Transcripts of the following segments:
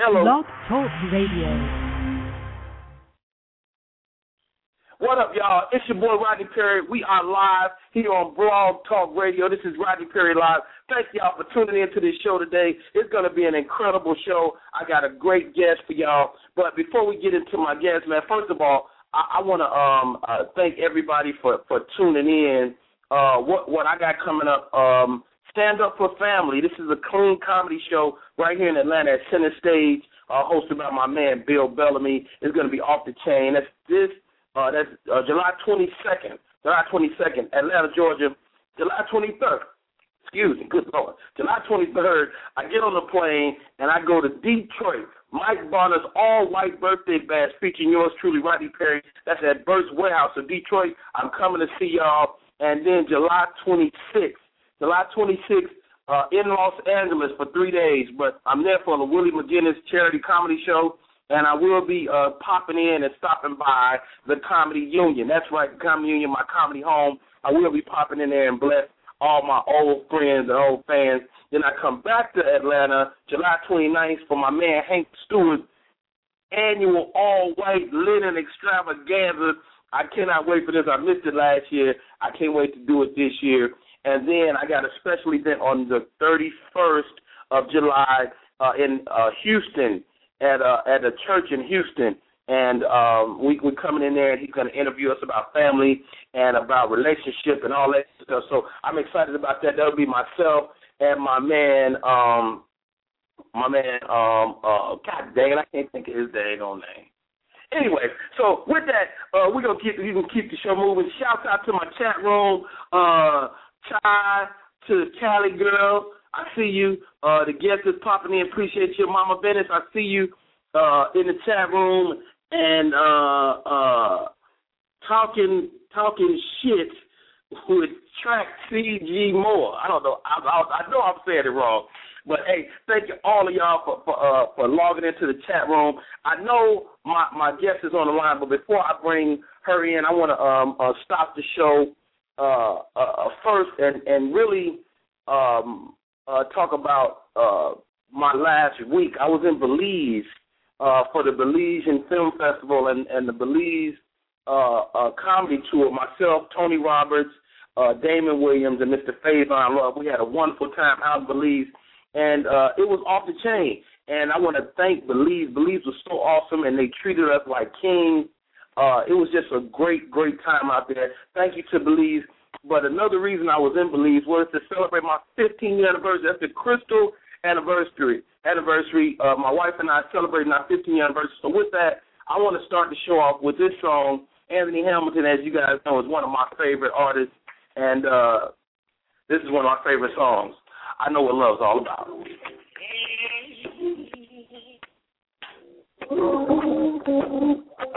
Hello. Blog Talk Radio. What up, y'all? It's your boy Rodney Perry. We are live here on Blog Talk Radio. This is Rodney Perry Live. Thank y'all for tuning in to this show today. It's going to be an incredible show. I got a great guest for y'all. But before we get into my guest, man, first of all, I, I want to um, uh, thank everybody for, for tuning in. Uh, what what I got coming up? Um, Stand Up for Family. This is a clean comedy show right here in Atlanta at Center Stage, uh, hosted by my man Bill Bellamy. It's going to be off the chain. That's this. Uh, that's uh, July 22nd. July 22nd, Atlanta, Georgia. July 23rd. Excuse me, good Lord. July 23rd, I get on the plane and I go to Detroit. Mike Bonner's all-white birthday bash featuring yours truly, Rodney Perry. That's at Bert's Warehouse in Detroit. I'm coming to see y'all. And then July 26th, July 26th uh, in Los Angeles for three days. But I'm there for the Willie McGinnis Charity Comedy Show, and I will be uh, popping in and stopping by the Comedy Union. That's right, the Comedy Union, my comedy home. I will be popping in there and bless all my old friends and old fans. Then I come back to Atlanta July 29th for my man Hank Stewart's annual all-white linen extravaganza. I cannot wait for this. I missed it last year. I can't wait to do it this year. And then I got a special event on the 31st of July uh, in uh, Houston at a, at a church in Houston. And um, we, we're coming in there, and he's going to interview us about family and about relationship and all that stuff. So I'm excited about that. That'll be myself and my man, um, my man, um, uh, God dang it, I can't think of his dang on name. Anyway, so with that, uh, we're gonna keep you can keep the show moving. Shout out to my chat room, uh, Chai, to the Cali girl. I see you. Uh, the guest is popping in. Appreciate you, Mama Venice. I see you uh, in the chat room and uh, uh, talking talking shit with track CG Moore. I don't know. I, I, I know I'm saying it wrong. But hey, thank you all of y'all for for, uh, for logging into the chat room. I know my my guest is on the line, but before I bring her in, I want to um, uh, stop the show uh, uh, first and and really um, uh, talk about uh, my last week. I was in Belize uh, for the Belizean Film Festival and and the Belize uh, uh, comedy tour. Myself, Tony Roberts, uh, Damon Williams, and Mr. Faison Love. We had a wonderful time out in Belize, and uh, it was off the chain. And I want to thank Belize. Belize was so awesome, and they treated us like kings. Uh, it was just a great, great time out there. Thank you to Belize. But another reason I was in Belize was to celebrate my 15th year anniversary. That's the crystal anniversary. Anniversary. Uh, my wife and I celebrating our 15th year anniversary. So with that, I want to start the show off with this song. Anthony Hamilton, as you guys know, is one of my favorite artists, and uh, this is one of my favorite songs. I know what love's all about. It's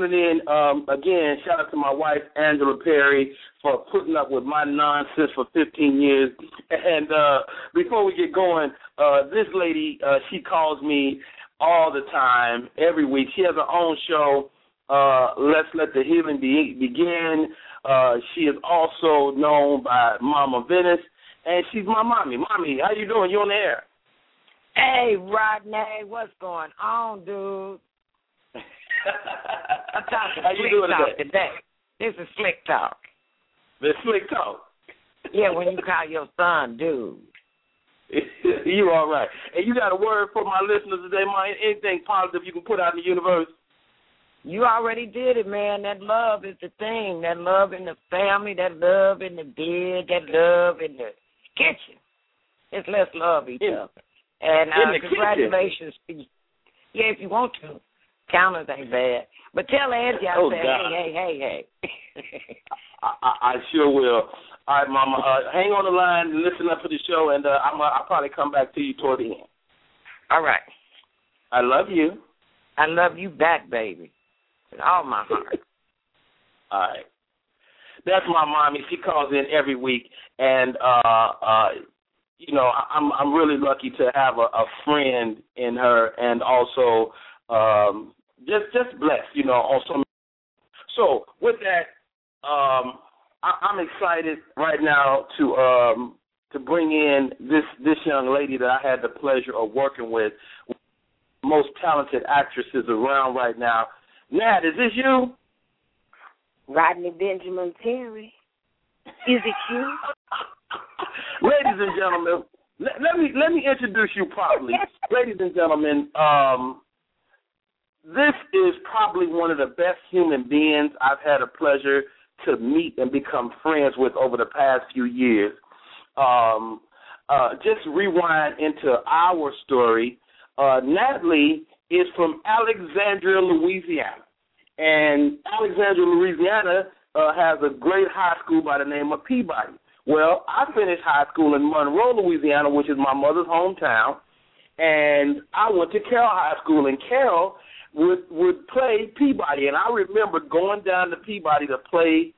tuning in. Um, again, shout out to my wife, Angela Perry, for putting up with my nonsense for 15 years. And uh, before we get going, uh, this lady, uh, she calls me all the time, every week. She has her own show uh, Let's Let the Healing Be- Begin. Uh, she is also known by Mama Venice, and she's my mommy. Mommy, how you doing? You on the air? Hey, Rodney, what's going on, dude? I'm talking how slick talk today? today. This is slick talk. The slick talk. Yeah, when you call your son dude. you all right. And you got a word for my listeners today, man. Anything positive you can put out in the universe? You already did it, man. That love is the thing. That love in the family, that love in the bed, that love in the kitchen. Just let's love each In- other. And uh, the kitchen? congratulations. to you. Yeah, if you want to. Counters ain't bad. But tell Angie I Oh, said, God. hey, hey, hey, hey. I, I, I sure will. All right, Mama. Uh, hang on the line and listen up to the show, and uh, I'm, uh, I'll probably come back to you toward the end. All right. I love you. I love you back, baby. With all my heart. All right. That's my mommy. She calls in every week, and uh, uh, you know, I'm I'm really lucky to have a, a friend in her, and also um, just just blessed, you know. Also, so with that, um, I, I'm excited right now to um, to bring in this this young lady that I had the pleasure of working with, most talented actresses around right now. Nat, is this you? Rodney Benjamin Terry. Is it you? Ladies and gentlemen, let, let me let me introduce you properly. Ladies and gentlemen, um, this is probably one of the best human beings I've had a pleasure to meet and become friends with over the past few years. Um, uh, just rewind into our story. Uh, Natalie is from Alexandria, Louisiana, and Alexandria, Louisiana uh, has a great high school by the name of Peabody. Well, I finished high school in Monroe, Louisiana, which is my mother's hometown, and I went to Carroll High School, and Carroll would would play Peabody, and I remember going down to Peabody to play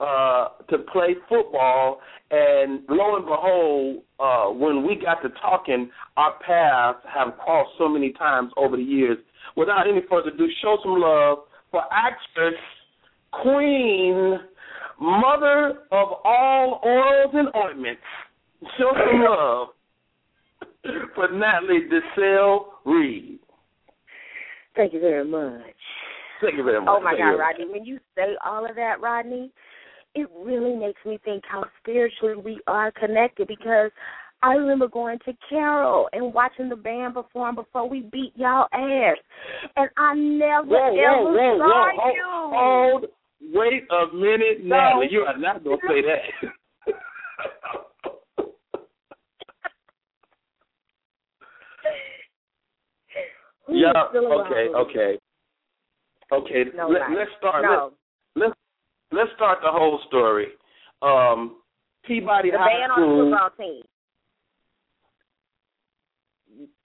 uh to play football. And lo and behold uh when we got to talking our paths have crossed so many times over the years without any further ado. Show some love for actress queen mother of all oils and ointments. Show some love for Natalie Desselle Reid Thank you very much. thank you very much Oh my Thank God, you. Rodney, when you say all of that, Rodney, it really makes me think how spiritually we are connected because I remember going to Carroll and watching the band perform before we beat y'all ass. And I never Whoa, ever whoa, whoa, saw whoa. you. Hold, hold, wait a minute, Natalie. You are not going to say that. Who's yeah, okay, okay. Okay, No, Let, let's start. No. Let, let's start the whole story. Um, Peabody the High band on the football team.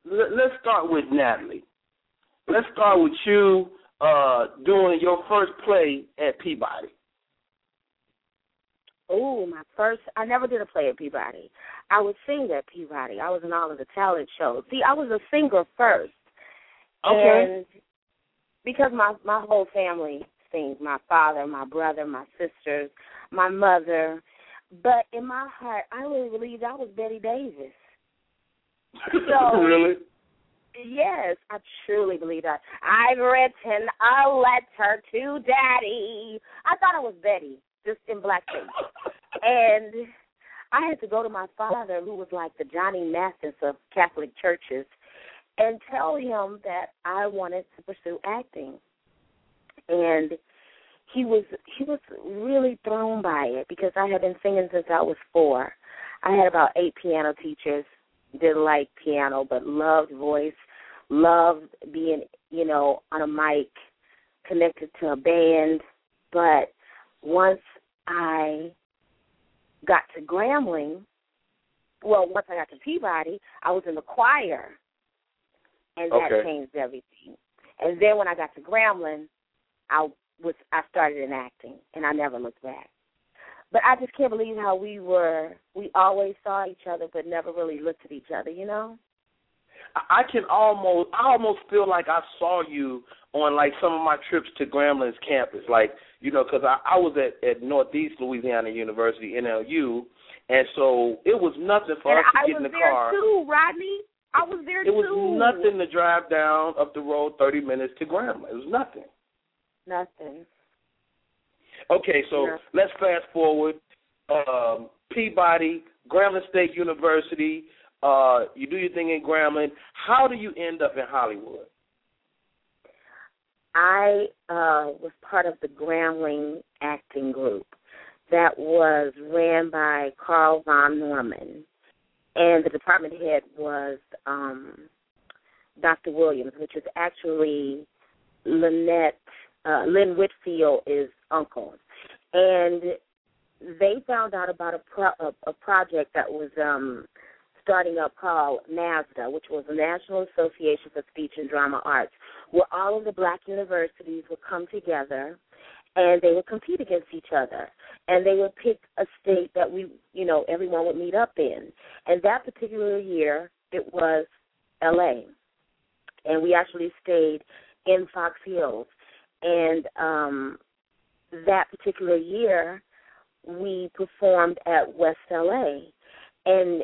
let, let's start with Natalie. Let's start with you uh, doing your first play at Peabody. Oh, my first. I never did a play at Peabody. I would sing at Peabody. I was in all of the talent shows. See, I was a singer first. Okay. And because my my whole family sings, my father, my brother, my sisters, my mother. But in my heart, I really believed I was Bette Davis. So- really? Yes, I truly believe that. I've written a letter to Daddy. I thought it was Bette, just in blackface. And I had to go to my father, who was like the Johnny Mathis of Catholic churches, and tell him that I wanted to pursue acting. And he was he was really thrown by it because I had been singing since I was four. I had about eight piano teachers. Didn't like piano, but loved voice, loved being, you know, on a mic, connected to a band. But once I got to Grambling, well, once I got to Peabody, I was in the choir, and that Okay. changed everything. And then when I got to Grambling, I was I started in acting, and I never looked back. But I just can't believe how we were. We always saw each other, but never really looked at each other. You know? I can almost I almost feel like I saw you on like some of my trips to Gramblin's campus, like you know, because I, I was at at Northeast Louisiana University NLU, and so it was nothing for and us to I get in the car. too, Rodney. I was there It too. was nothing to drive down up the road thirty minutes to Grambling. It was nothing. Nothing. Okay, so Yeah. let's fast forward. Um, Peabody, Grambling State University. Uh, you do your thing in Grambling. How do you end up in Hollywood? I uh, was part of the Grambling acting group that was ran by Carl von Norman, and the department head was um, Dr. Williams, which is actually Lynette uh, Lynn Whitfield is uncle, and they found out about a pro- a, a project that was um, starting up called NASDA, which was the National Association for Speech and Drama Arts, where all of the black universities would come together and they would compete against each other. And they would pick a state that we, you know, everyone would meet up in. And that particular year, it was LA. And we actually stayed in Fox Hills. And um that particular year, we performed at West LA. And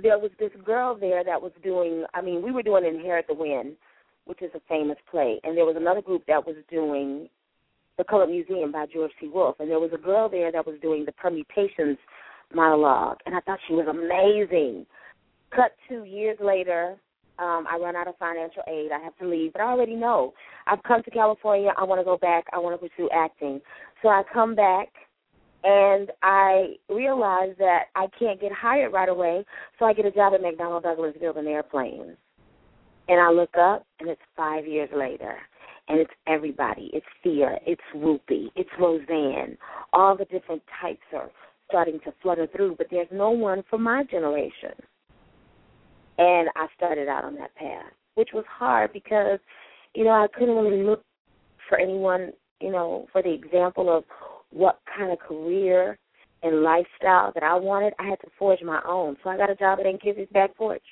there was this girl there that was doing I mean, we were doing Inherit the Wind, which is a famous play, and there was another group that was doing The Colored Museum by George C. Wolfe, and there was a girl there that was doing the permutations monologue, and I thought she was amazing. Cut two years later, um, I run out of financial aid. I have to leave, but I already know. I've come to California. I want to go back. I want to pursue acting. So I come back and I realize that I can't get hired right away, so I get a job at McDonnell Douglas building airplanes. And I look up, and it's five years later, and it's everybody. It's Thea, it's Whoopi, it's Roseanne. All the different types are starting to flutter through, but there's no one for my generation. And I started out on that path, which was hard because, you know, I couldn't really look for anyone, you know, for the example of what kind of career and lifestyle that I wanted. I had to forge my own. So I got a job at Aunt Kizzy's back porch.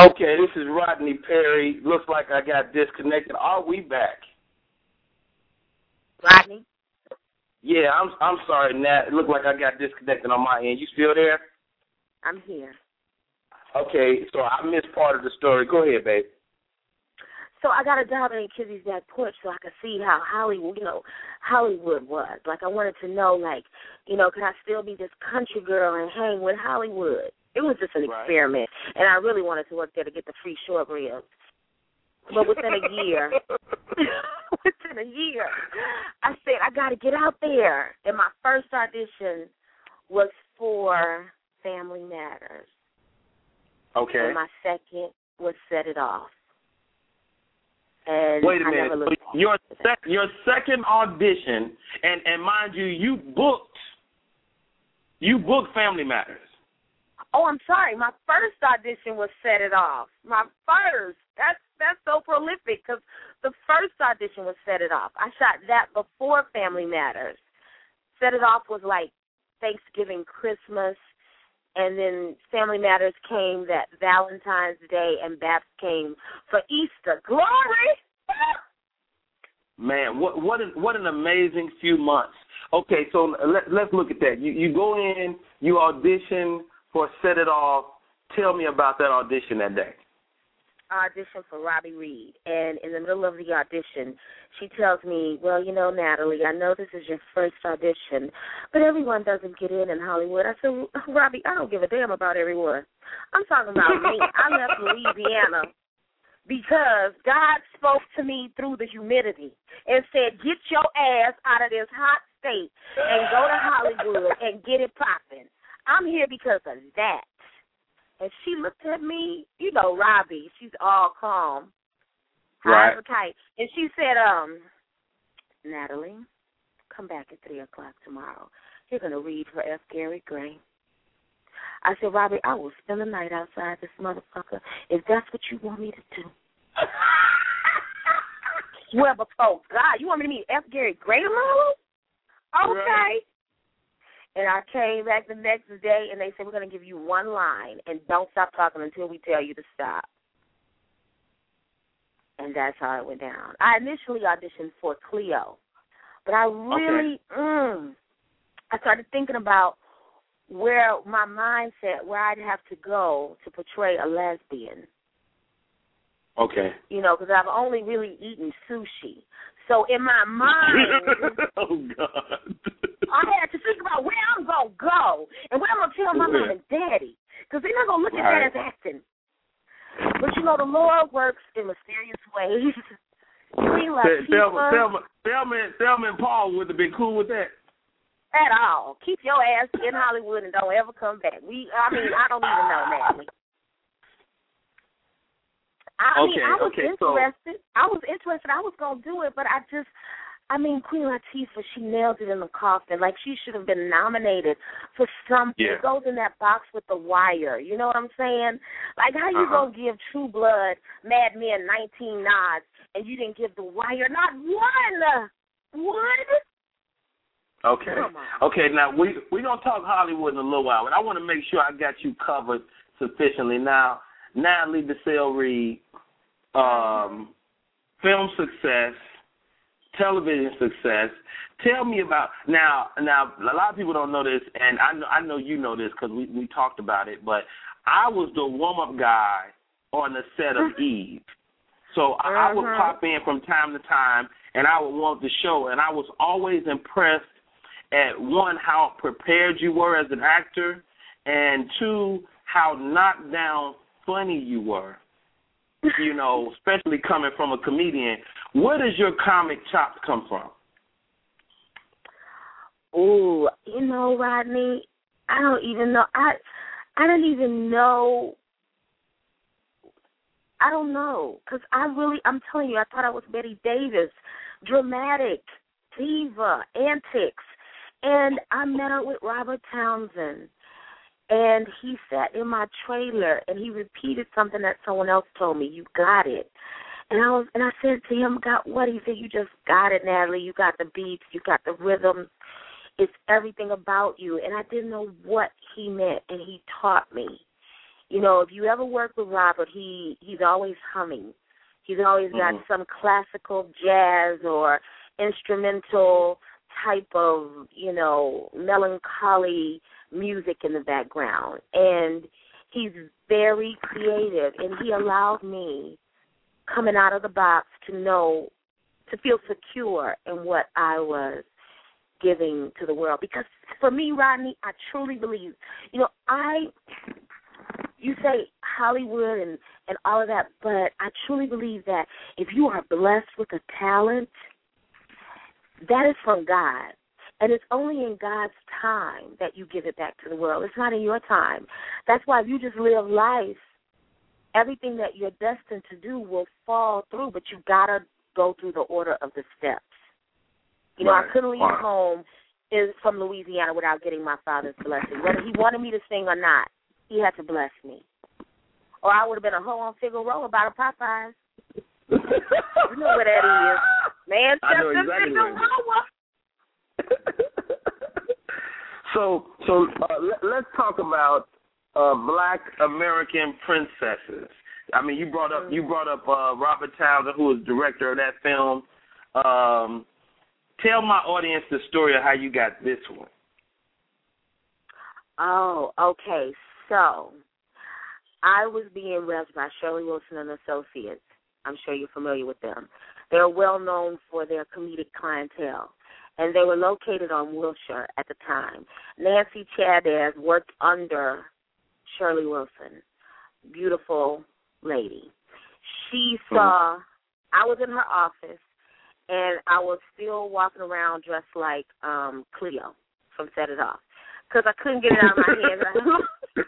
Okay, this is Rodney Perry. Looks like I got disconnected. Are we back? Rodney? Yeah, I'm I'm sorry, Nat. It looked like I got disconnected on my end. You still there? I'm here. Okay, so I missed part of the story. Go ahead, babe. So I got a job in Kizzy's back porch so I could see how Hollywood, you know, Hollywood was. Like I wanted to know, like, you know, could I still be this country girl and hang with Hollywood? It was just an Right. experiment, and I really wanted to work there to get the free short ribs. But within a year, within a year, I said I got to get out there. And my first audition was for Family Matters, Okay. and my second was Set It Off. And Wait a I minute. So your sec- your second audition, and and mind you, you booked you booked Family Matters. Oh, I'm sorry. My first audition was Set It Off. My first. That's that's so prolific because the first audition was Set It Off. I shot that before Family Matters. Set It Off was like Thanksgiving, Christmas, and then Family Matters came that Valentine's Day, and B*A*P*S came for Easter. Glory! Man, what what an what an amazing few months. Okay, so let let's look at that. You you go in, you audition for Set It Off. Tell me about that audition that day. audition for Robi Reed, and in the middle of the audition, she tells me, "Well, you know, Natalie, I know this is your first audition, but everyone doesn't get in in Hollywood." I said, "Robi, I don't give a damn about everyone. I'm talking about me. I left Louisiana because God spoke to me through the humidity and said, "Get your ass out of this hot state and go to Hollywood and get it popping." I'm here because of that. And she looked at me, you know, Robi, she's all calm. Right. a. And she said, um, Natalie, come back at three o'clock tomorrow. You're gonna read for F. Gary Gray. I said, Robi, I will spend the night outside this motherfucker if that's what you want me to do. Swear before God, you want me to meet F. Gary Gray tomorrow? Okay. Right. And I came back the next day, and they said we're going to give you one line, and don't stop talking until we tell you to stop. And that's how it went down. I initially auditioned for Cleo, but I really, mm, I started thinking about where my mindset, where I'd have to go to portray a lesbian. Okay. You know, because I've only really eaten sushi. So in my mind, oh God. I had to think about where I'm gonna go and where I'm gonna tell my mom and daddy, because they're not gonna look at Right. that as acting. But you know, the Lord works in mysterious ways. Thelma, Latifah, Thelma, Thelma, and- Thelma and Paul would have been cool with that. at all. Keep your ass in Hollywood and don't ever come back. We, I mean, I don't even know, Natalie. I mean, I was okay, so- interested. I was interested. I was gonna do it, but I just, I mean, Queen Latifah, she nailed it in the coffin. Like she should have been nominated for something. Yeah. It goes in that box with the wire. You know what I'm saying? Like how you Uh-huh. gonna give True Blood, Mad Men 19 nods, and you didn't give the wire not one. One? Okay. Okay. Now we we gonna talk Hollywood in a little while, but I want to make sure I got you covered sufficiently. Now, Natalie Desselle Reid, um, film success, television success. Tell me about now. Now, a lot of people don't know this, and I know I know you know this because we we talked about it. But I was the warm up guy on the set of Eve. So I, I would Mhm. pop in from time to time, and I would want the show, and I was always impressed at one how prepared you were as an actor, and two how knocked down funny you were. You know, especially coming from a comedian. Where does your comic chops come from? Ooh, you know, Rodney, I don't even know. I I don't even know. I don't know because I really, I'm telling you, I thought I was Bette Davis, dramatic, diva, antics, and I met up with Robert Townsend, and he sat in my trailer and he repeated something that someone else told me. You got it. And I was, and I said to him, "Got what?" He said, "You just got it, Natalie. You got the beats. You got the rhythms it's everything about you and I didn't know what he meant and he taught me. You know, if you ever work with Robert, he he's always humming. He's always got Mhm. some classical jazz or instrumental type of, you know, melancholy music in the background. And he's very creative and he allowed me coming out of the box to know to feel secure in what I was giving to the world because for me rodney i truly believe you know i you say hollywood and and all of that but i truly believe that if you are blessed with a talent that is from god and it's only in god's time that you give it back to the world it's not in your time that's why if you just live life everything that you're destined to do will fall through but you've gotta go through the order of the steps you know, Right. I couldn't leave Wow. home is from Louisiana without getting my father's blessing. Whether he wanted me to sing or not, he had to bless me. Or I would have been a hoe on Figaro about a Popeyes. You know where that is. I know exactly where it is. Figueroa. so so uh, let, let's talk about uh, Black American princesses. I mean, you brought up you brought up uh, Robert Townsend, who was director of that film. Um, tell my audience the story of how you got this one. Oh, okay. So I was being repped by Shirley Wilson and Associates. I'm sure you're familiar with them. They're well known for their comedic clientele. And they were located on Wilshire at the time. Nancy Chavez worked under Shirley Wilson. Beautiful lady. She saw I was in her office and I was still walking around dressed like um Cleo from Set It Off because I couldn't get it out of my head.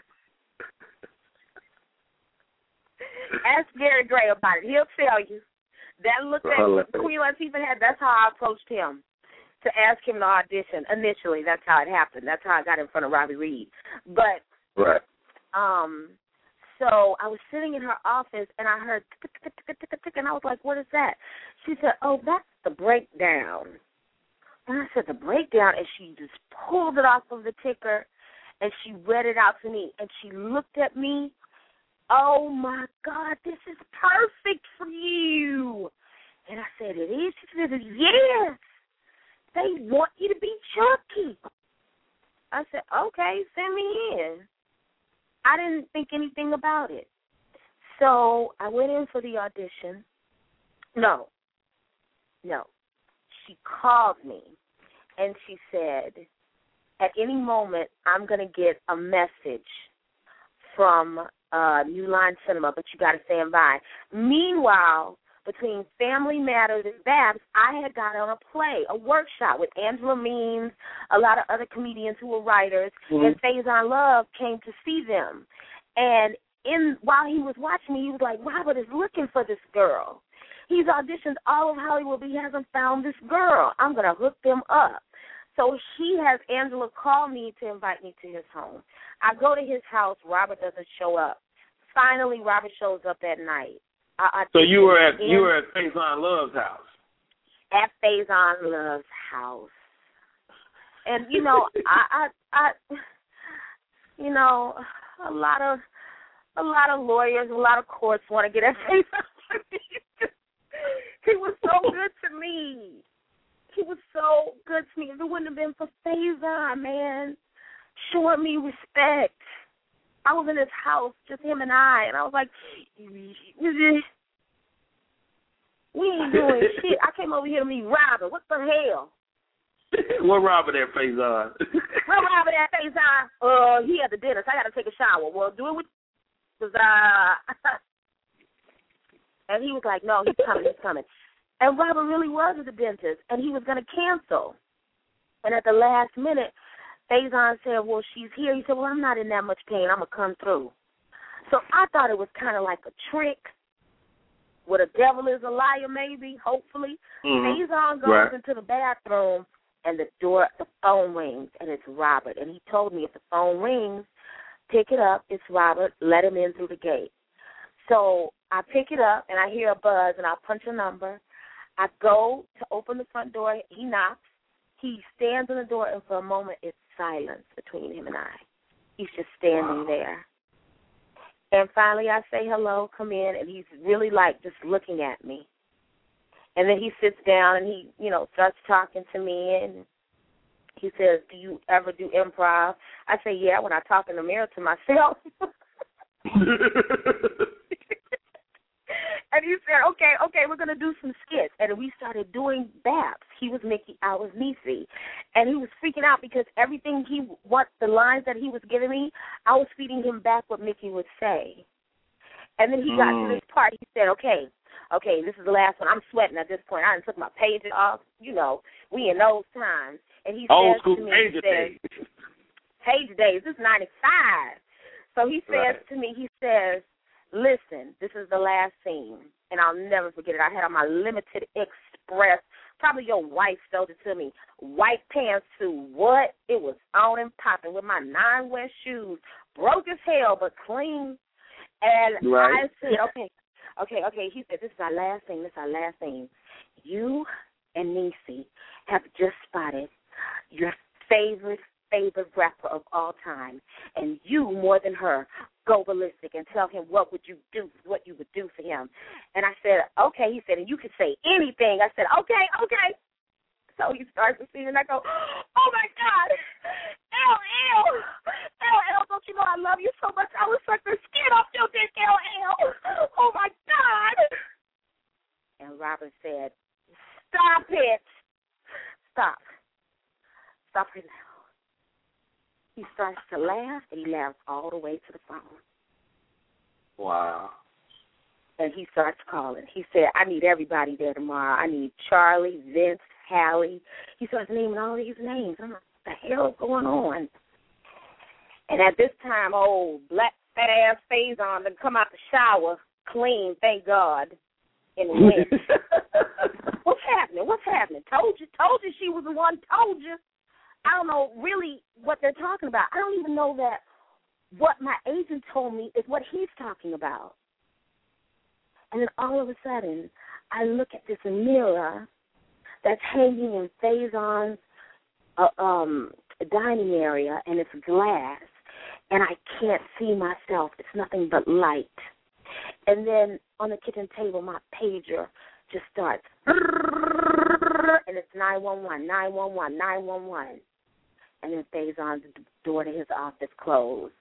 Ask Gary Gray about it. He'll tell you. That look that Queen Latifah had, that's how I approached him to ask him to audition. Initially, that's how it happened. That's how I got in front of Robi Reed. But Right. Um, so I was sitting in her office and I heard tick, tick, tick, tick, tick, and I was like, "What is that?" She said, "Oh, that's the breakdown." And I said, "The breakdown," and she just pulled it off of the ticker, and she read it out to me, and she looked at me. Oh my God, this is perfect for you. And I said, "It is." She said, "Yes." They want you to be Chucky. I said, "Okay, send me in." I didn't think anything about it. So I went in for the audition. No, no. She called me and she said, at any moment, I'm going to get a message from uh, New Line Cinema, but you got to stand by. Meanwhile, between Family Matters and B*A*P*S, I had got on a play, a workshop with Angela Means, a lot of other comedians who were writers, Mhm. and Faison Love came to see them. And in while he was watching me, he was like, Robert is looking for this girl. He's auditioned all of Hollywood, but he hasn't found this girl. I'm gonna hook them up. So he has Angela call me to invite me to his home. I go to his house. Robert doesn't show up. Finally, Robert shows up that night. I, I So you were at in- you were at Faison Love's house. at Faison Love's house. And you know, I, I, I, you know, a lot of, a lot of lawyers, a lot of courts want to get at Faison. he was so good to me. He was so good to me. If it wouldn't have been for Faison, man, showing me respect. I was in his house, just him and I, and I was like, we ain't doing shit. I came over here to meet Robert. What the hell? what Robert at Faison? Where Robert at Faison? Uh, he at the dentist. I got to take a shower. Well, do it with, cause uh, and he was like, no, he's coming, he's coming. And Robert really was at the dentist, and he was gonna cancel. And at the last minute, Faison said, well, she's here. He said, well, I'm not in that much pain. I'm gonna come through. So I thought it was kind of like a trick. What a devil is a liar, maybe, hopefully. Mhm. Faison goes Right. into the bathroom and the door the phone rings and it's Robert. And he told me if the phone rings, pick it up, it's Robert, let him in through the gate. So I pick it up and I hear a buzz and I punch a number. I go to open the front door, he knocks, he stands in the door and for a moment it's silence between him and I. He's just standing Wow. there. And finally I say hello, come in and he's really like just looking at me. And then he sits down and he, you know, starts talking to me and he says, Do you ever do improv? I say, Yeah, when I talk in the mirror to myself. and he said, Okay, okay, we're gonna do some skits and we started doing B*A*P*S. He was Mickey, I was Niecy. And he was freaking out because everything he what the lines that he was giving me, I was feeding him back what Mickey would say. And then he got Mm. to this part, he said, Okay, okay, this is the last one. I'm sweating at this point. I done took my pages off. You know, we in those times. And he Old says school to me, pager he says, days. page days. This is 95. So he says Right. to me, he says, listen, this is the last scene. And I'll never forget it. I had on my limited express. Probably your wife sold it to me. White pantsuit. What? It was on and popping with my nine west shoes. Broke as hell, but clean. And Right. I said, okay, okay, okay. He said, this is our last thing. This is our last thing. You and Niecy have just spotted your favorite, favorite rapper of all time. And you, more than her, go ballistic and tell him what would you do, what you would do for him. And I said, okay. He said, and you can say anything. I said, okay, okay. So he starts to sing, and I go, oh my God, LL, LL, don't you know I love you so much? I would suck the skin off your dick, LL. Oh my God. And Robert said, stop it. Stop. Stop it now. He starts to laugh, and he laughs all the way to the phone. Wow. and he starts calling. He said, I need everybody there tomorrow. I need Charlie, Vince, Halle. He starts naming all these names. I'm like, what the hell is going on? And at this time, old black fat ass Faison to come out the shower clean, thank God, in the wind. What's happening? What's happening? Told you, told you she was the one. Told you. I don't know really what they're talking about. I don't even know that what my agent told me is what he's talking about. And then all of a sudden, I look at this mirror that's hanging in Faison's uh, um, dining area, and it's glass, and I can't see myself. It's nothing but light. And then on the kitchen table, my pager just starts, and it's 911, 911, 911. And then Faison's door to his office closed,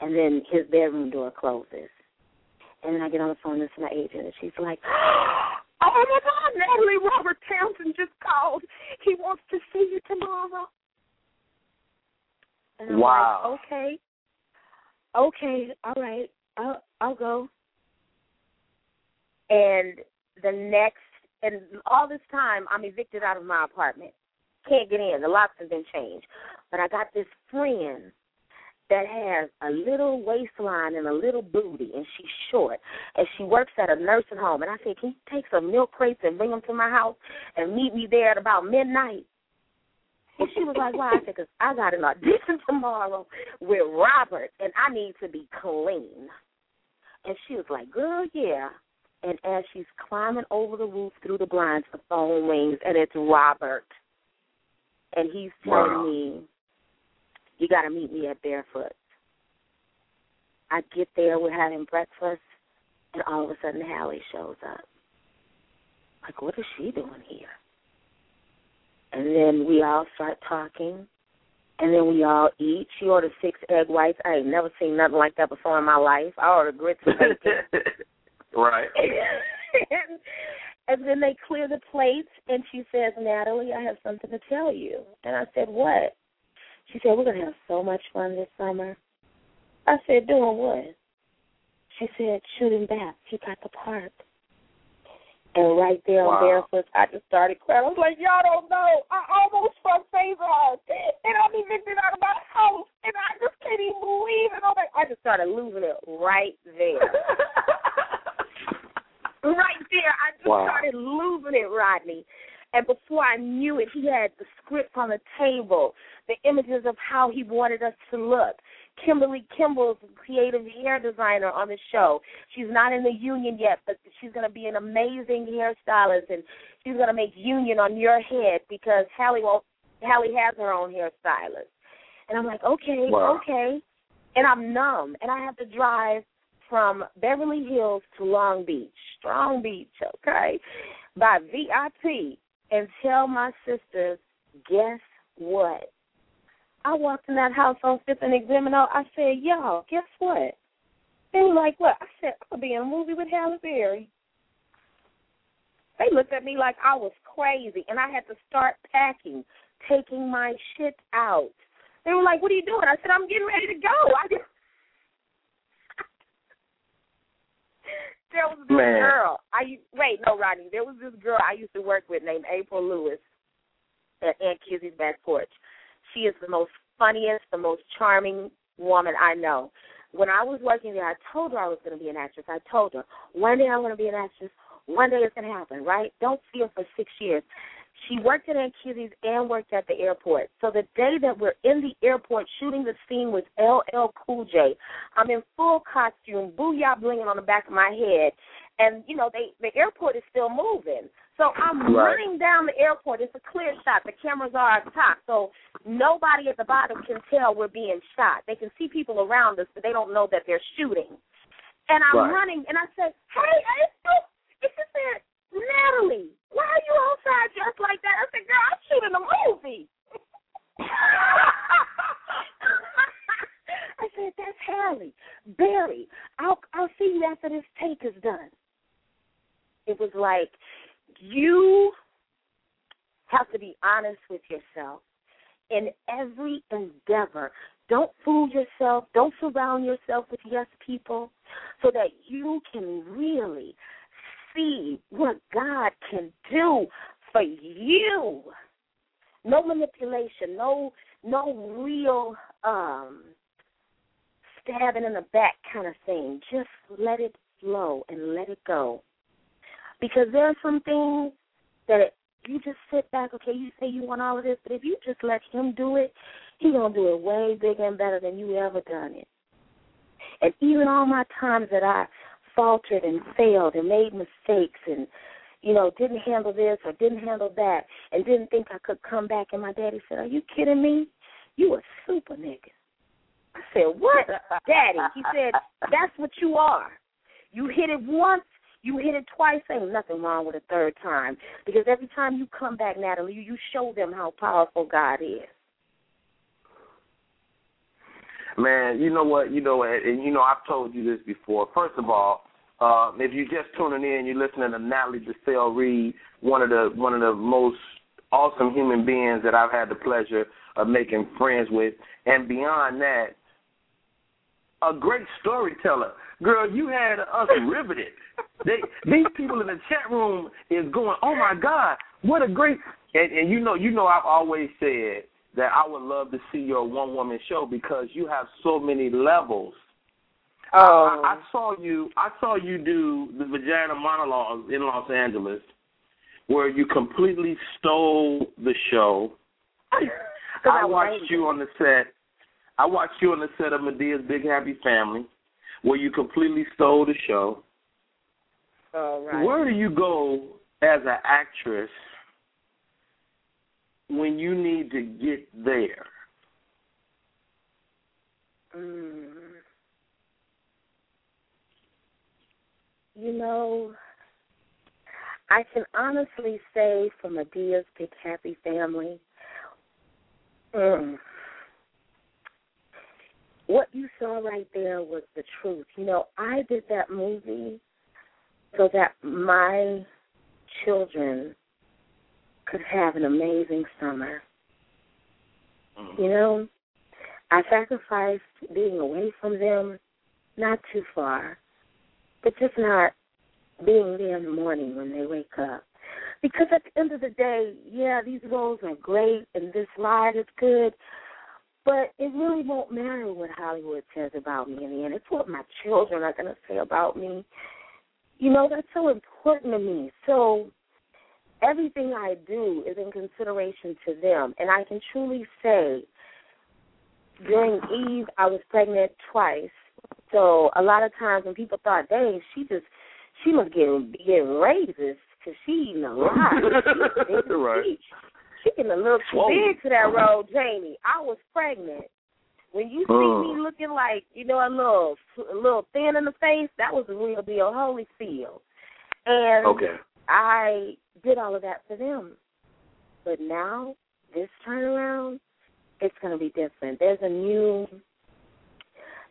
and then his bedroom door closes. And then I get on the phone to my agent, and she's like, Oh my God, Natalie Robert Townsend just called. He wants to see you tomorrow. And I'm Wow. like, okay, okay, all right, I'll I'll go. And the next, and all this time, I'm evicted out of my apartment. Can't get in. The locks have been changed. But I got this friend that has a little waistline and a little booty, and she's short, and she works at a nursing home. And I said, can you take some milk crates and bring them to my house and meet me there at about midnight? And she was like, why? I said, because I got an audition tomorrow with Robert, and I need to be clean. And she was like, girl, yeah. And as she's climbing over the roof through the blinds, the phone rings, and it's Robert. And he's telling Wow. me, you got to meet me at Barefoot. I get there, we're having breakfast, and all of a sudden Halle shows up. Like, what is she doing here? And then we all start talking, and then we all eat. She ordered six egg whites. I ain't never seen nothing like that before in my life. I ordered grits and bacon. right. and, and then they clear the plates, and she says, Natalie, I have something to tell you. And I said, what? She said, we're going to have so much fun this summer. I said, doing what? She said, shooting basketball got the park. And right there on Wow. barefoot, I just started crying. I was like, y'all don't know. I almost fucked Faison. And I'm evicted out of my house. And I just can't even believe it. I'm like, I just started losing it right there. right there. I just Wow. started losing it, Rodney. And before I knew it, he had the script on the table, the images of how he wanted us to look. Kimberly Kimble's creative hair designer on the show. She's not in the union yet, but she's going to be an amazing hairstylist, and she's going to make union on your head because Halle won't. Halle has her own hairstylist. And I'm like, okay, Wow. okay. And I'm numb, and I have to drive from Beverly Hills to Long Beach, Strong Beach, okay, by VIP, and tell my sisters, guess what? I walked in that house on Fifth and Examino. I said, y'all, guess what? They were like, what? I said, to be in a movie with Halle Berry. They looked at me like I was crazy, and I had to start packing, taking my shit out. They were like, what are you doing? I said, I'm getting ready to go. I just... there was this Man. girl. I wait, no, Rodney. There was this girl I used to work with named April Lewis at Aunt Kizzy's back porch. She is the most funniest, the most charming woman I know. When I was working there, I told her I was going to be an actress. I told her one day I'm going to be an actress. One day it's going to happen, right? Don't see her for six years. She worked at Aunt Kizzy's and worked at the airport. So the day that we're in the airport shooting the scene with LL Cool J, I'm in full costume, booyah blinging on the back of my head, and you know they the airport is still moving. So I'm Right. running down the airport. It's a clear shot. The cameras are at top, so nobody at the bottom can tell we're being shot. They can see people around us, but they don't know that they're shooting. And I'm Right. running, and I said, "Hey, April!" And she said, "Natalie, why are you outside dressed like that?" I said, "Girl, I'm shooting a movie." I said, "That's Halle Berry. I'll I'll see you after this take is done." It was like you have to be honest with yourself in every endeavor. Don't fool yourself. Don't surround yourself with yes people so that you can really see what God can do for you. No manipulation, no no real um stabbing in the back kind of thing. Just let it flow and let it go. Because there are some things that you just sit back, okay, you say you want all of this, but if you just let him do it, he gonna do it way bigger and better than you ever done it. And even all my times that I faltered and failed and made mistakes and you know, didn't handle this or didn't handle that and didn't think I could come back and my daddy said, Are you kidding me? You a super nigga. I said, What? Daddy. He said, That's what you are. You hit it once, you hit it twice, ain't nothing wrong with a third time. Because every time you come back, Natalie, you, you show them how powerful God is. Man, you know what? You know, and, and you know, I've told you this before. First of all, uh, if you're just tuning in, you're listening to Natalie Desselle Reid, one of the one of the most awesome human beings that I've had the pleasure of making friends with, and beyond that, a great storyteller. Girl, you had us riveted. They, these people in the chat room is going, "Oh my God, what a great!" And, and you know, you know, I've always said that I would love to see your one woman show because you have so many levels. Oh. I, I saw you. I saw you do the vagina monologues in Los Angeles, where you completely stole the show. I watched you on the set. I watched you on the set of Madea's Big Happy Family, where you completely stole the show. All right. Where do you go as an actress when you need to get there? Mm. You know, I can honestly say for Madea's Big Happy Family, mm, what you saw right there was the truth. You know, I did that movie so that my children could have an amazing summer. Mm-hmm. You know, I sacrificed being away from them, not too far, but just not being there in the morning when they wake up. Because at the end of the day, yeah, these roles are great and this ride is good, but it really won't matter what Hollywood says about me in the end. It's what my children are going to say about me. You know, that's so important to me. So everything I do is in consideration to them. And I can truly say during Eve, I was pregnant twice. So a lot of times when people thought, dang, she just, she must get getting raises because she eating a lot. She, Right. she, she getting a little too Whoa. big for that role, Janie. I was pregnant. When you see Uh. me looking like, you know, a little, a little thin in the face, that was the real deal, Holyfield. And Okay. I did all of that for them. But now, this turnaround, it's going to be different. There's a new,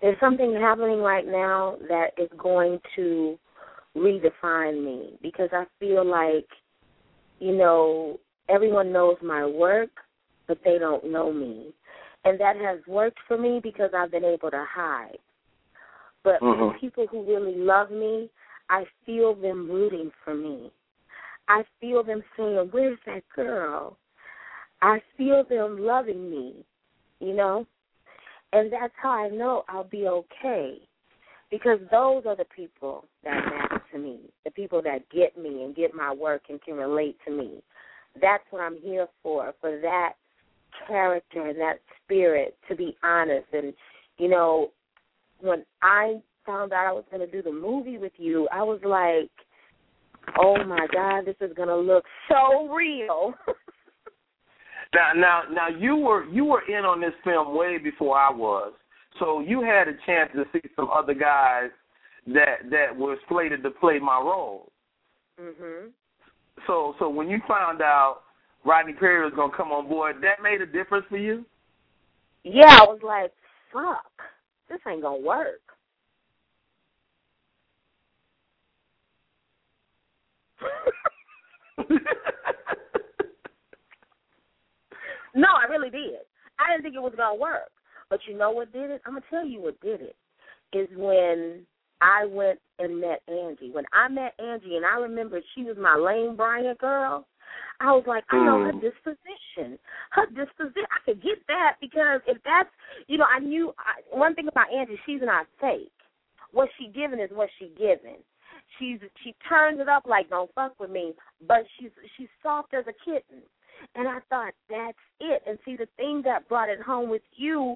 there's something happening right now that is going to redefine me because I feel like, you know, everyone knows my work, but they don't know me. And that has worked for me because I've been able to hide. But Mhm. people who really love me, I feel them rooting for me. I feel them saying, Where's that girl? I feel them loving me, you know? And that's how I know I'll be okay. Because those are the people that matter to me, the people that get me and get my work and can relate to me. That's what I'm here for, for that character and that spirit to be honest. And, you know, when I found out I was going to do the movie with you, I was like, oh my God, this is going to look so real. Now, now, now, you were you were in on this film way before I was, so you had a chance to see some other guys that that were slated to play my role. mhm. So, so when you found out Rodney Perry was gonna come on board, that made a difference for you. Yeah, I was like, fuck, this ain't going to work. No, I really did. I didn't think it was gonna work. But you know what did it? I'm gonna tell you what did it. Is when I went and met Angie. When I met Angie and I remember she was my Lane Bryant girl, I was like, I know her Mm. disposition. Her disposition I could get that because if that's you know, I knew I, one thing about Angie, she's not fake. What she given is what she given. She's she turns it up like don't fuck with me, but she's she's soft as a kitten. And I thought that's it. And see, the thing that brought it home with you,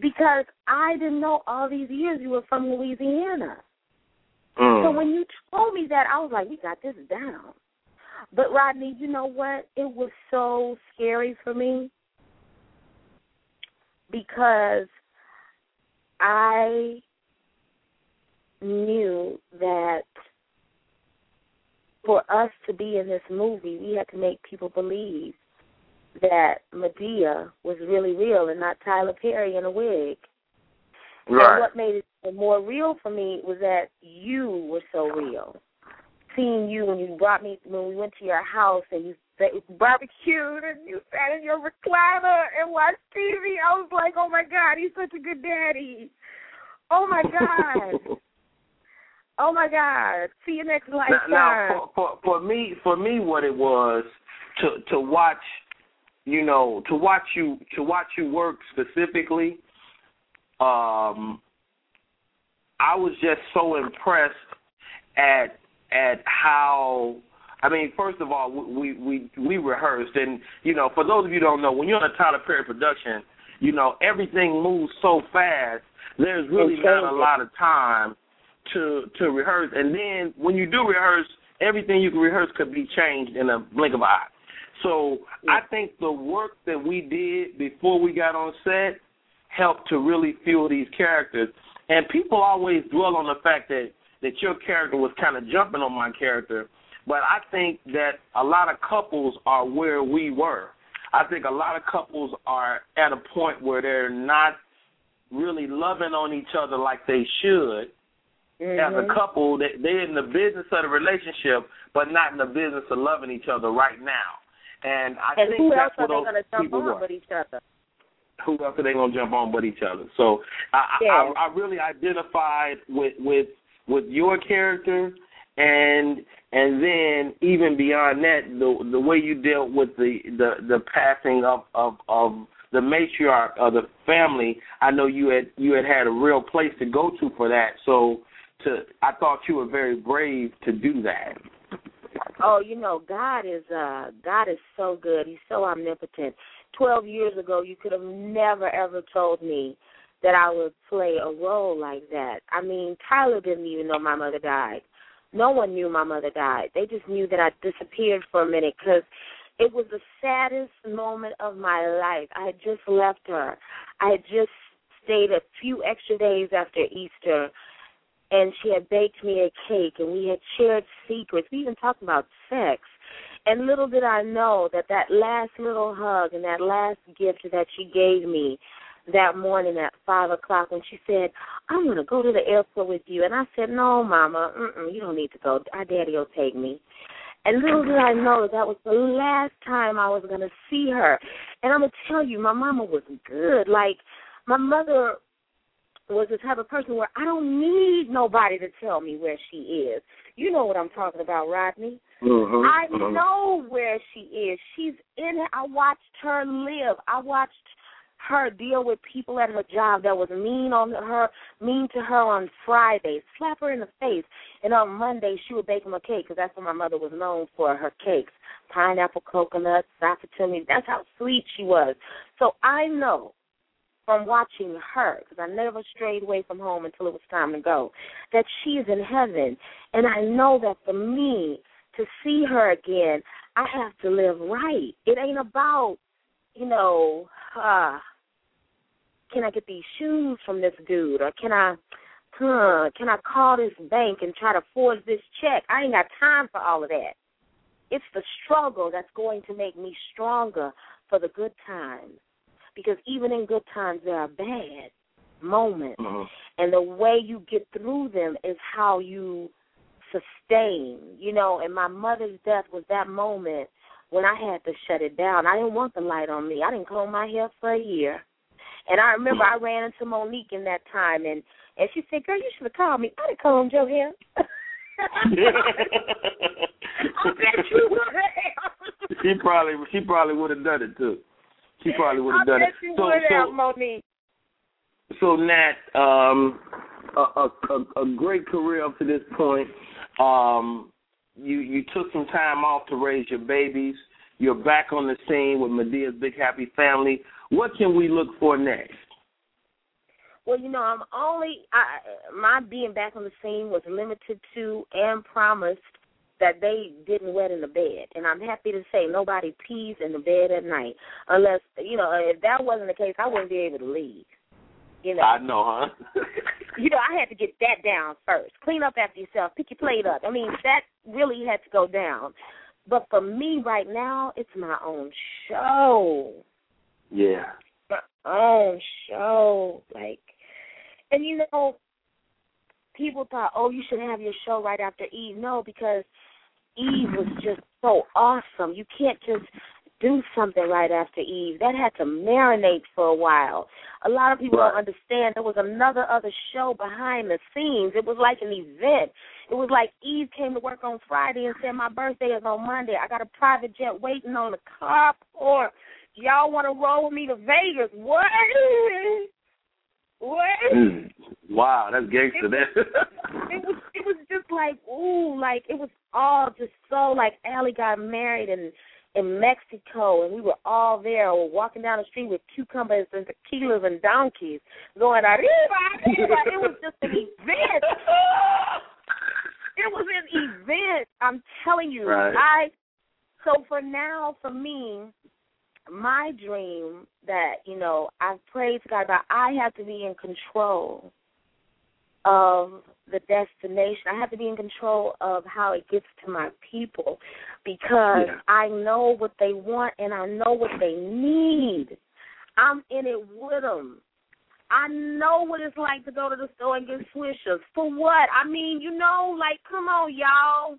because I didn't know all these years you were from Louisiana. Mm. So when you told me that, I was like, we got this down. But Rodney, you know what? It was so scary for me because I knew that for us to be in this movie, we had to make people believe that Madea was really real and not Tyler Perry in a wig. Right. And what made it more real for me was that you were so real. Seeing you when you brought me when we went to your house and you barbecued and you sat in your recliner and watched TV, I was like, oh my God, he's such a good daddy. Oh my God. oh my God. See you next Now, lifetime. now for, for for me, for me, what it was to to watch, you know, to watch you to watch you work specifically. Um, I was just so impressed at at how. I mean, first of all, we we we rehearsed, and you know, for those of you who don't know, when you're on a Tyler Perry production, you know, everything moves so fast. There's really It not a lot of time to to rehearse, and then when you do rehearse, everything you can rehearse could be changed in a blink of an eye. So I think the work that we did before we got on set helped to really fuel these characters. And people always dwell on the fact that that your character was kind of jumping on my character, but I think that a lot of couples are where we were. I think a lot of couples are at a point where they're not really loving on each other like they should as a Mhm. couple that they're in the business of the relationship but not in the business of loving each other right now. And I and think who else that's are what they those going to jump people on were each other? who else are they gonna jump on but each other? So I, Yeah. I I really identified with with with your character and and then even beyond that the the way you dealt with the the the passing of of of the matriarch of the family i know you had you had had a real place to go to for that so to i thought you were very brave to do that Oh, you know, God is uh God is so good. He's so omnipotent. Twelve years ago you could have never ever told me that I would play a role like that. I mean, Tyler didn't even know my mother died. No one knew my mother died. They just knew that I disappeared for a minute because it was the saddest moment of my life. I had just left her. I had just stayed a few extra days after Easter and she had baked me a cake and we had shared secrets. We even talked about sex. And little did I know that that last little hug and that last gift that she gave me that morning at five o'clock when she said, "I'm going to go to the airport with you," and I said, "No, Mama, mm-mm, you don't need to go. Our daddy will take me." And little did I know that was the last time I was going to see her. And I'm going to tell you, my mama was good. Like my mother was the type of person where I don't need nobody to tell me where she is. You know what I'm talking about, Rodney. mm-hmm. I know where she is. She's in it. I watched her live. I watched her deal with people at her job that was mean on her, mean to her on Friday, slap her in the face, and on Monday she would bake them a cake because that's what my mother was known for her cakes, pineapple, coconut, sapatumi. That's how sweet she was. So I know from watching her, because I never strayed away from home until it was time to go, that she's in heaven. And I know that for me to see her again, I have to live right. It ain't about, you know, uh, can I get these shoes from this dude, or can I, huh, can I call this bank and try to forge this check? I ain't got time for all of that. It's the struggle that's going to make me stronger for the good times because even in good times there are bad moments. Mhm. and the way you get through them is how you sustain. You know and my mother's death was that moment when i had to shut it down. I didn't want the light on me. I didn't comb my hair for a year. And i remember i ran into Mo'Nique in that time and and she said girl you should have called me. I'd have combed your hair. I bet you would. Have. she probably she probably would have done it too. She probably would have done bet it. you so would have, so Mo'Nique. so Nat, um, a, a a a great career up to this point. Um, you you took some time off to raise your babies. You're back on the scene with Madea's Big Happy Family. What can we look for next? Well, you know, I'm only I my being back on the scene was limited to and promised that they didn't wet in the bed. And I'm happy to say nobody pees in the bed at night. Unless you know, if that wasn't the case I wouldn't be able to leave. You know. I know, huh? you know, I had to get that down first. Clean up after yourself, pick your plate up. I mean, that really had to go down. But for me right now, it's my own show. Yeah. My own show. Like and you know, people thought, Oh, you should have your show right after Eve. No, because Eve was just so awesome. You can't just do something right after Eve. That had to marinate for a while. A lot of people right. don't understand there was another other show behind the scenes. It was like an event. It was like Eve came to work on Friday and said my birthday is on Monday. I got a private jet waiting on the car or y'all want to roll with me to Vegas. What? What? Mm. Wow, that's gangster. That. it was it was just like ooh, like it was all just so like Ali got married and in Mexico, and we were all there. We were walking down the street with cucumbers and tequilas and donkeys, going arriba, arriba. It was just an event. It was an event. I'm telling you. Right. I so for now, for me, my dream that you know I've prayed to God about, I have to be in control of the destination. I have to be in control of how it gets to my people because Yeah. I know what they want and I know what they need. I'm in it with them. I know what it's like to go to the store and get swishers. For what? I mean, you know, like, come on, y'all.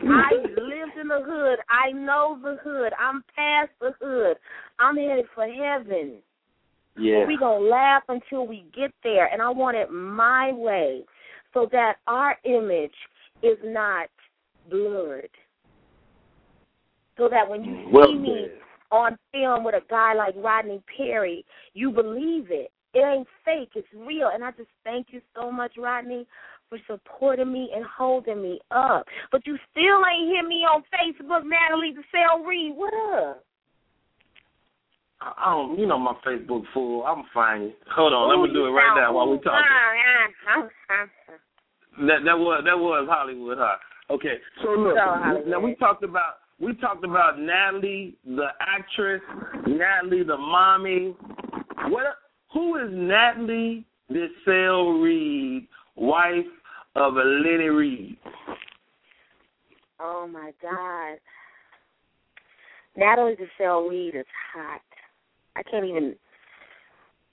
I lived in the hood. I know the hood. I'm past the hood. I'm headed for heaven. yeah. We gonna laugh until we get there, and I want it my way, so that our image is not blurred. So that when you well see me on film with a guy like Rodney Perry, you believe it. It ain't fake. It's real. And I just thank you so much, Rodney, for supporting me and holding me up. But you still ain't hit me on Facebook, Natalie Desselle Reid. What up? I don't, you know, my Facebook fool. I'm fine. Hold on, let me do it right now while we ooh, talking. That that was that was Hollywood, huh? Okay, so look, So now we talked about we talked about Natalie, the actress, Natalie, the mommy. What? Who is Natalie Desselle Reid, wife of Lenny Reid? Oh my God. Natalie Desselle Reid oh, is hot. I can't even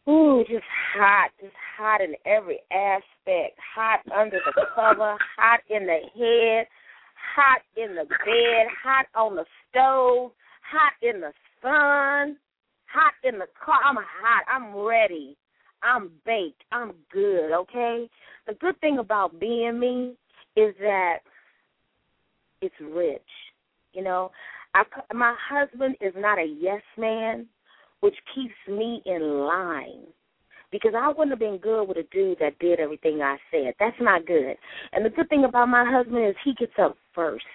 Ooh, just hot, just hot in every aspect. Hot under the cover, hot in the head, hot in the bed, hot on the stove, hot in the sun, hot in the car. I'm hot. I'm ready. I'm baked. I'm good, okay? The good thing about being me is that it's rich. You know, I, my husband is not a yes man, which keeps me in line. Because I wouldn't have been good with a dude that did everything I said. That's not good. And the good thing about my husband is he gets up first.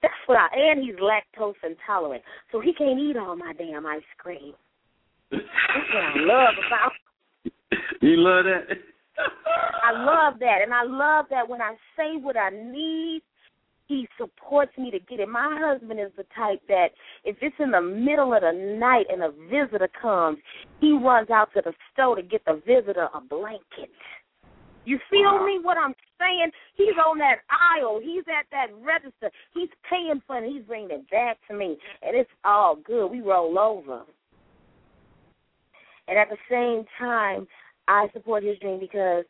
That's what I and he's lactose intolerant. So he can't eat all my damn ice cream. That's what I love about You love that? I love that, and I love that when I say what I need, he supports me to get it. My husband is the type that if it's in the middle of the night and a visitor comes, he runs out to the store to get the visitor a blanket. You feel Wow. me? What I'm saying? He's on that aisle. He's at that register. He's paying for it. He's bringing it back to me, and it's all good. We roll over. And at the same time, I support his dream because,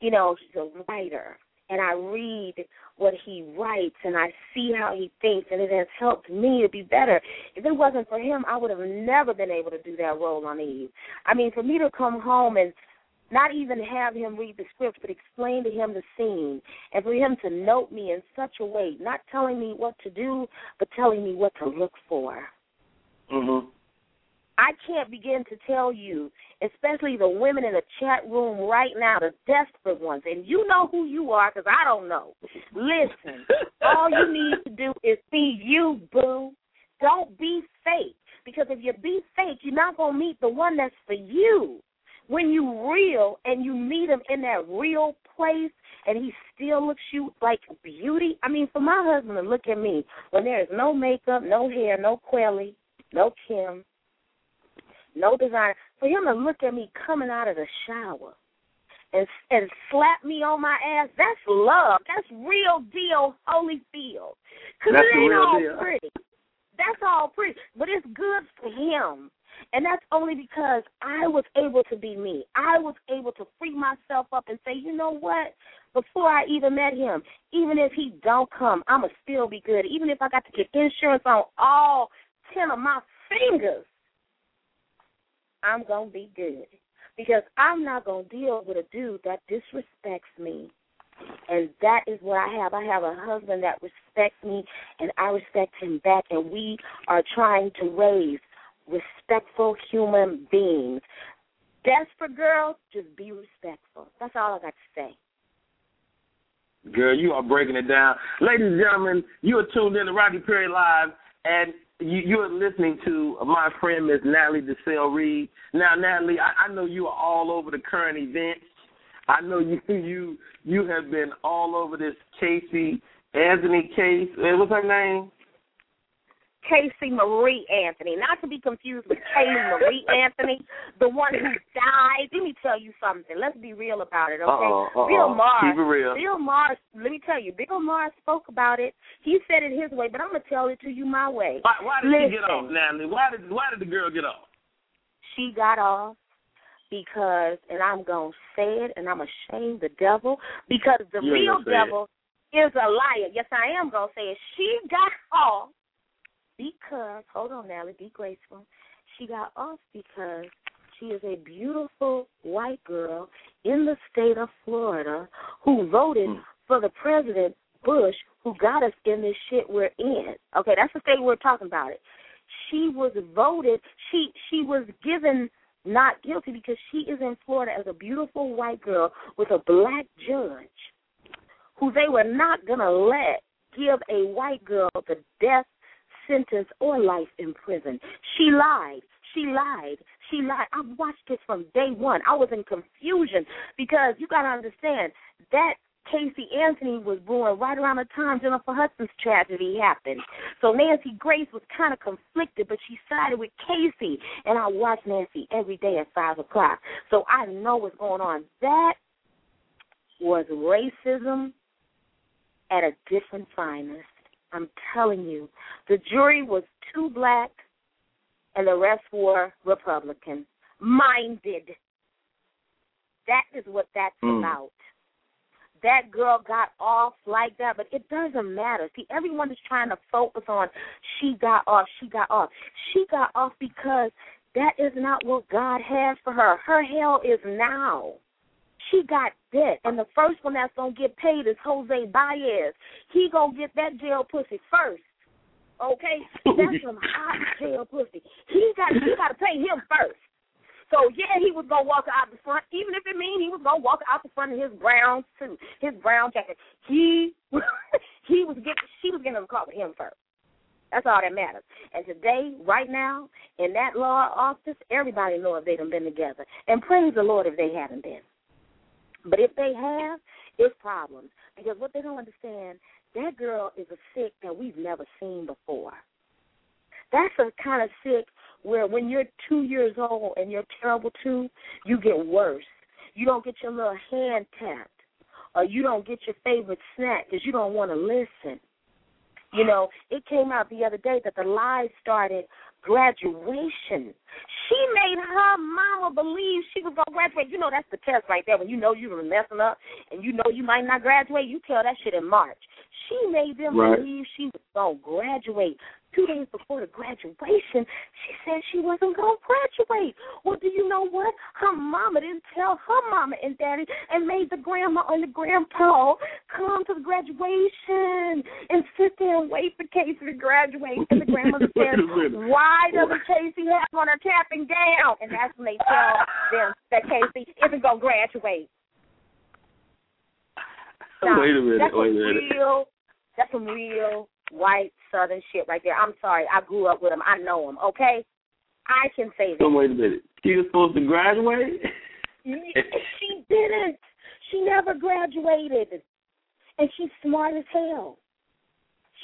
you know, he's a writer. And I read what he writes and I see how he thinks, and it has helped me to be better. If it wasn't for him, I would have never been able to do that role on Eve. I mean, for me to come home and not even have him read the script, but explain to him the scene, and for him to note me in such a way, not telling me what to do, but telling me what to look for. mhm. I can't begin to tell you, especially the women in the chat room right now, the desperate ones, and you know who you are because I don't know. Listen, all you need to do is be you, boo. Don't be fake because if you be fake, you're not going to meet the one that's for you. when you real and you meet him in that real place and he still looks you like beauty. I mean, for my husband to look at me when there is no makeup, no hair, no quelly, no Kim, no designer, for him to look at me coming out of the shower and and slap me on my ass, that's love. That's real deal, Holyfield. Because it ain't all deal. pretty. That's all pretty, but it's good for him. And that's only because I was able to be me. I was able to free myself up and say, you know what? Before I even met him, even if he don't come, I'ma still be good. Even if I got to get insurance on all ten of my fingers, I'm gonna be good. Because I'm not gonna deal with a dude that disrespects me. And that is what I have. I have a husband that respects me and I respect him back and we are trying to raise respectful human beings. Desperate girls, just be respectful. That's all I got to say. Girl, you are breaking it down. Ladies and gentlemen, you are tuned in to Rodney Perry Live, and you, are listening to my friend Miss Natalie Desselle Reid. Now, Natalie, I, I know you are all over the current events. I know you you you have been all over this Casey Anthony case. What's her name? Casey Marie Anthony, not to be confused with Caylee Marie Anthony, the one who died. Let me tell you something. Let's be real about it, okay? Uh-oh, uh-oh. Bill Maher. Keep it real. Bill Maher. Let me tell you, Bill Maher spoke about it. He said it his way, but I'm gonna tell it to you my way. Why, why did Listen, she get off, Natalie? Why did why did the girl get off? She got off because, and I'm gonna say it, and I'm ashamed the devil because the You real gonna say it. devil is a liar. Yes, I am gonna say it. She got off because hold on, Natalie, be graceful. She got off because she is a beautiful white girl in the state of Florida who voted Hmm. for the president Bush who got us in this shit we're in. Okay, that's the state we're talking about it. She was voted she she was given not guilty because she is in Florida as a beautiful white girl with a black judge who they were not gonna let give a white girl the death sentence or life in prison. She lied. She lied. She lied. I watched this from day one. I was in confusion because you got to understand that Casey Anthony was born right around the time Jennifer Hudson's tragedy happened. So Nancy Grace was kind of conflicted, but she sided with Casey. And I watch Nancy every day at 5 o'clock. So I know what's going on. That was racism at a different finest. I'm telling you. The jury was two black and the rest were Republican. Minded. That is what that's Mm. about. That girl got off like that, but it doesn't matter. See, everyone is trying to focus on she got off, she got off. She got off because that is not what God has for her. Her hell is now. She got debt, and the first one that's gonna get paid is Jose Baez. He gonna get that jail pussy first. Okay, that's some hot jail pussy. He got he got to pay him first. So yeah, he was gonna walk out the front, even if it mean he was gonna walk out the front in his brown suit, his brown jacket. He he was getting she was getting in the car with him first. That's all that matters. And today, right now, in that law office, everybody knows they done been together. And praise the Lord if they haven't been. But if they have, it's problems. Because what they don't understand, that girl is a sick that we've never seen before. That's a kind of sick where when you're two years old and you're terrible too, you get worse. You don't get your little hand tapped, or you don't get your favorite snack because you don't want to listen. You know, it came out the other day that the lies started graduation. She made her mama believe she was gonna graduate. You know that's the test right there. When you know you were messing up and you know you might not graduate, you tell that shit in March. She made them Right. believe she was gonna graduate. Two days before the graduation, she said she wasn't gonna graduate. Well, do you know what? Her mama didn't tell her mama and daddy, and made the grandma and the grandpa come to the graduation and sit there and wait for Casey to graduate. And the grandmother Wait said. "Why doesn't Casey have on her cap and gown?" And that's when they tell them that Casey isn't gonna graduate. Now, wait a minute. That's Wait a minute. real. That's some real white Southern shit right there. I'm sorry, I grew up with them. I know them. Okay, I can say that. So wait a minute. She was supposed to graduate. she didn't. She never graduated, and she's smart as hell.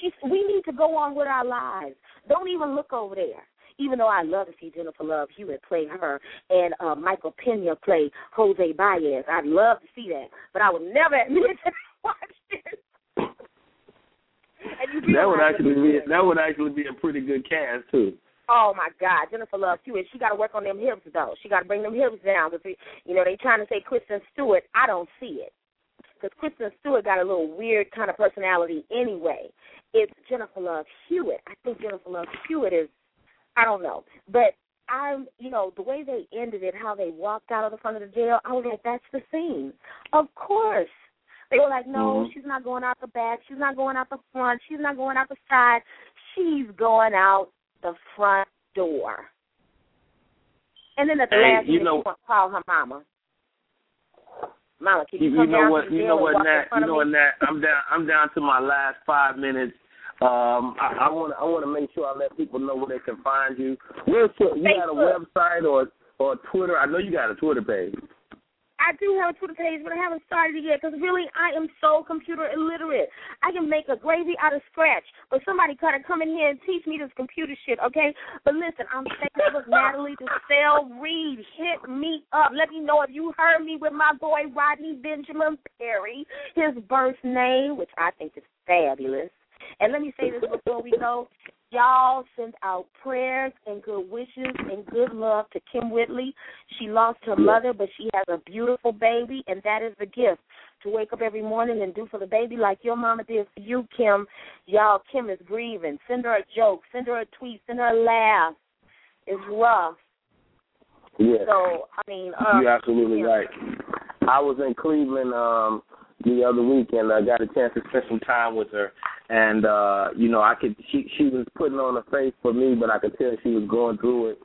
She's. We need to go on with our lives. Don't even look over there. Even though I love to see Jennifer Love Hewitt play her and uh, Michael Pena play Jose Baez, I'd love to see that, but I would never admit to watch this. that would actually be that would actually be a pretty good cast too. Oh my God, Jennifer Love Hewitt. She got to work on them hips though. She got to bring them hips down. Cause you know they trying to say Kristen Stewart. I don't see it because Kristen Stewart got a little weird kind of personality anyway. It's Jennifer Love Hewitt. I think Jennifer Love Hewitt is. I don't know, but I'm, you know, the way they ended it, how they walked out of the front of the jail, I was like, that's the scene. Of course. They were like, no, Mhm. she's not going out the back. She's not going out the front. She's not going out the side. She's going out the front door. And then at the Hey, last you minute, know- she wants to call her mama. Mama, can you, You, come you know what? You know what, Nat? You know what, Nat? I'm down. I'm down to my last five minutes. Um, I want. I want to make sure I let people know where they can find you. Where's your, you got a website or or Twitter? I know you got a Twitter page. I do have a Twitter page, but I haven't started it yet because really I am so computer illiterate. I can make a gravy out of scratch, but somebody gotta come in here and teach me this computer shit, okay? But listen, I'm Facebook Natalie Desselle Reid. Hit me up. Let me know if you heard me with my boy Rodney Benjamin Perry, his birth name, which I think is fabulous. And let me say this before we go. Y'all send out prayers and good wishes and good love to Kym Whitley. She lost her mother, but she has a beautiful baby, and that is a gift to wake up every morning and do for the baby like your mama did for you, Kim. Y'all, Kim is grieving. Send her a joke, send her a tweet, send her a laugh. It's rough. Yeah. So, I mean, uh, You're absolutely yeah. right. I was in Cleveland um the other weekend. I got a chance to spend some time with her, and uh, you know, I could. She she was putting on a face for me, but I could tell she was going through it.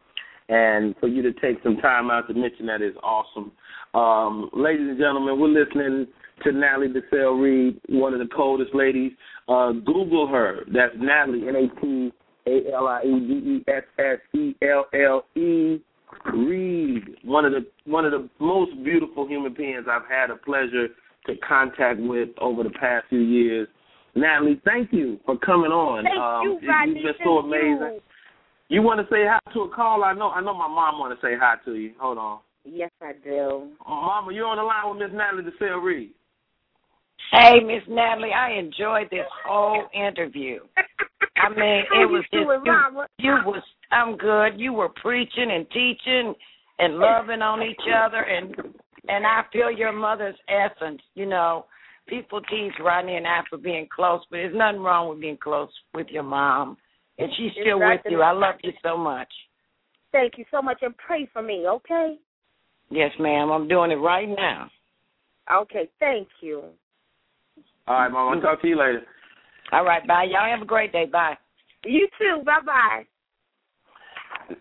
And for you to take some time out to mention that is awesome. Um, ladies and gentlemen, we're listening to Natalie Desselle Reid, one of the coldest ladies. Uh, Google her. That's Natalie N A T A L I E D E S S E L L E Reid, one of the one of the most beautiful human beings I've had a pleasure to contact with over the past few years. Natalie, thank you for coming on. Thank um, you, Rodney. You've been so amazing. you. You want to say hi to a call? I know. I know my mom want to say hi to you. Hold on, Yes, I do. Mama, you're on the line with Miss Natalie Desselle Reid. Hey, Miss Natalie, I enjoyed this whole interview. I mean, How it you was just doing, you, Mama? you was I'm good. You were preaching and teaching and loving on each other and and I feel your mother's essence, you know. People tease Rodney and I for being close, but there's nothing wrong with being close with your mom. And she's still right with you. I love you so much. Thank you so much, and pray for me, okay? Yes, ma'am. I'm doing it right now. Okay, thank you. All right, Mama. I'll talk to you later. All right, bye. Y'all have a great day. Bye. You too. Bye bye.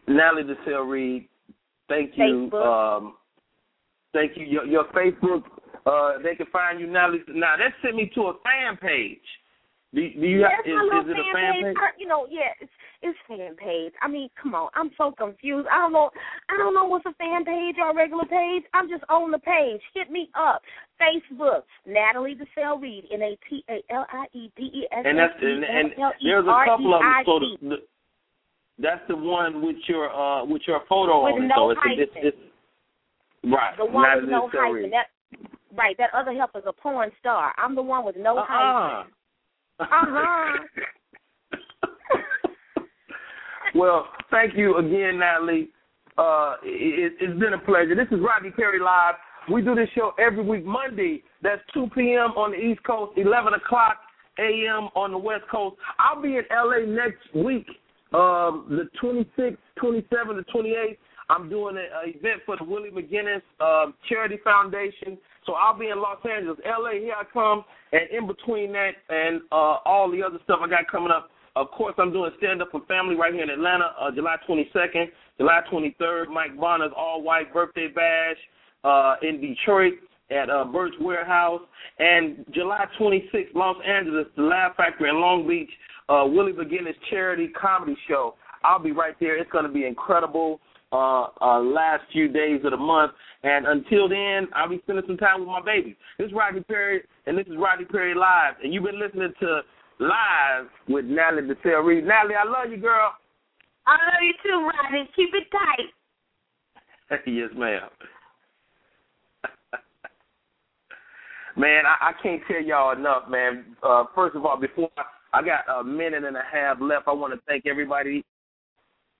Natalie Desselle Reid, thank you. Facebook. Um, thank you. Your, your Facebook, uh, they can find you Natalie. Now that sent me to a fan page. Do, do you Yes, have, is, is it a fan page. page? I- You know, yeah, it's it's fan page. I mean, come on, I'm so confused. I don't know. I don't know what's a fan page or a regular page. I'm just on the page. Hit me up. Facebook, Natalie Desselle Reid, N A T A L I E D E S And that's and, and there's a couple of them. So the, the, that's the one with your uh with your photo With on it. no so it's, it's, it's right. The one with no hyphen. That right. That other help is a porn star. I'm the one with no hyphen. Uh-uh. Uh-huh. well, thank you again, Natalie. Uh, it, it's been a pleasure. This is Rodney Perry Live. We do this show every week, Monday. That's 2 p.m. on the East Coast, 11 o'clock a.m. on the West Coast. I'll be in L.A. next week, um, the 26th, 27th, and 28th. I'm doing an event for the Willie McGinest um, Charity Foundation. So I'll be in Los Angeles, L.A. Here I come, and in between that and uh, all the other stuff I got coming up, of course, I'm doing stand up for family right here in Atlanta, uh, July 22nd, July 23rd. Mike Bonner's all white birthday bash uh, in Detroit at uh, Birch Warehouse, and July 26th, Los Angeles, the Laugh Factory in Long Beach, uh, Willie McGinest charity comedy show. I'll be right there. It's going to be incredible. Uh, uh, last few days of the month. And until then, I'll be spending some time with my baby. This is Rodney Perry, and this is Rodney Perry Live. And you've been listening to Live with Natalie Desselle Reid. Natalie, I love you, girl. I love you too, Rodney. Keep it tight. yes, ma'am. man, I, I can't tell y'all enough, man. Uh, first of all, before I got a minute and a half left, I want to thank everybody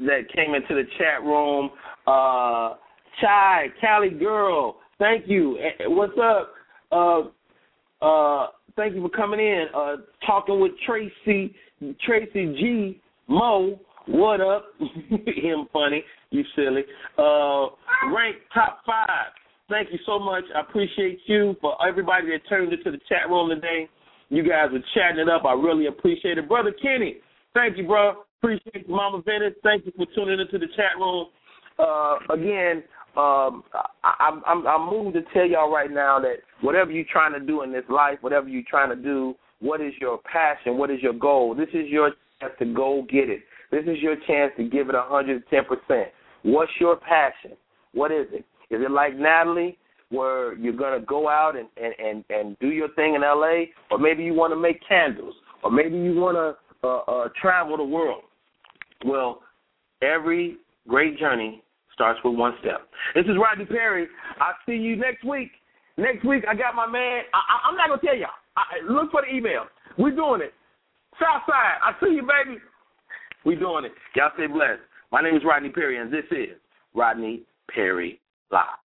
that came into the chat room. Uh, Chai, Cali girl, thank you. What's up? Uh, uh, thank you for coming in. Uh, talking with Tracy, Tracy G. Mo. What up? Him funny, you silly. Uh, rank top five. Thank you so much. I appreciate you for everybody that turned into the chat room today. You guys are chatting it up. I really appreciate it. Brother Kenny, thank you, bro. Appreciate you, Mama Venice. Thank you for tuning into the chat room. Uh, again, um, I, I'm, I'm moved to tell y'all right now that whatever you're trying to do in this life, whatever you're trying to do, what is your passion? What is your goal? This is your chance to go get it. This is your chance to give it 110%. What's your passion? What is it? Is it like Natalie, where you're going to go out and, and, and, and do your thing in L.A., or maybe you want to make candles, or maybe you want to uh, uh, travel the world? Well, every great journey starts with one step. This is Rodney Perry. I'll see you next week. Next week, I got my man. I, am not going to tell y'all. I, look for the email. We're doing it. Southside, I see you, baby. We're doing it. Y'all stay blessed. My name is Rodney Perry, and this is Rodney Perry Live.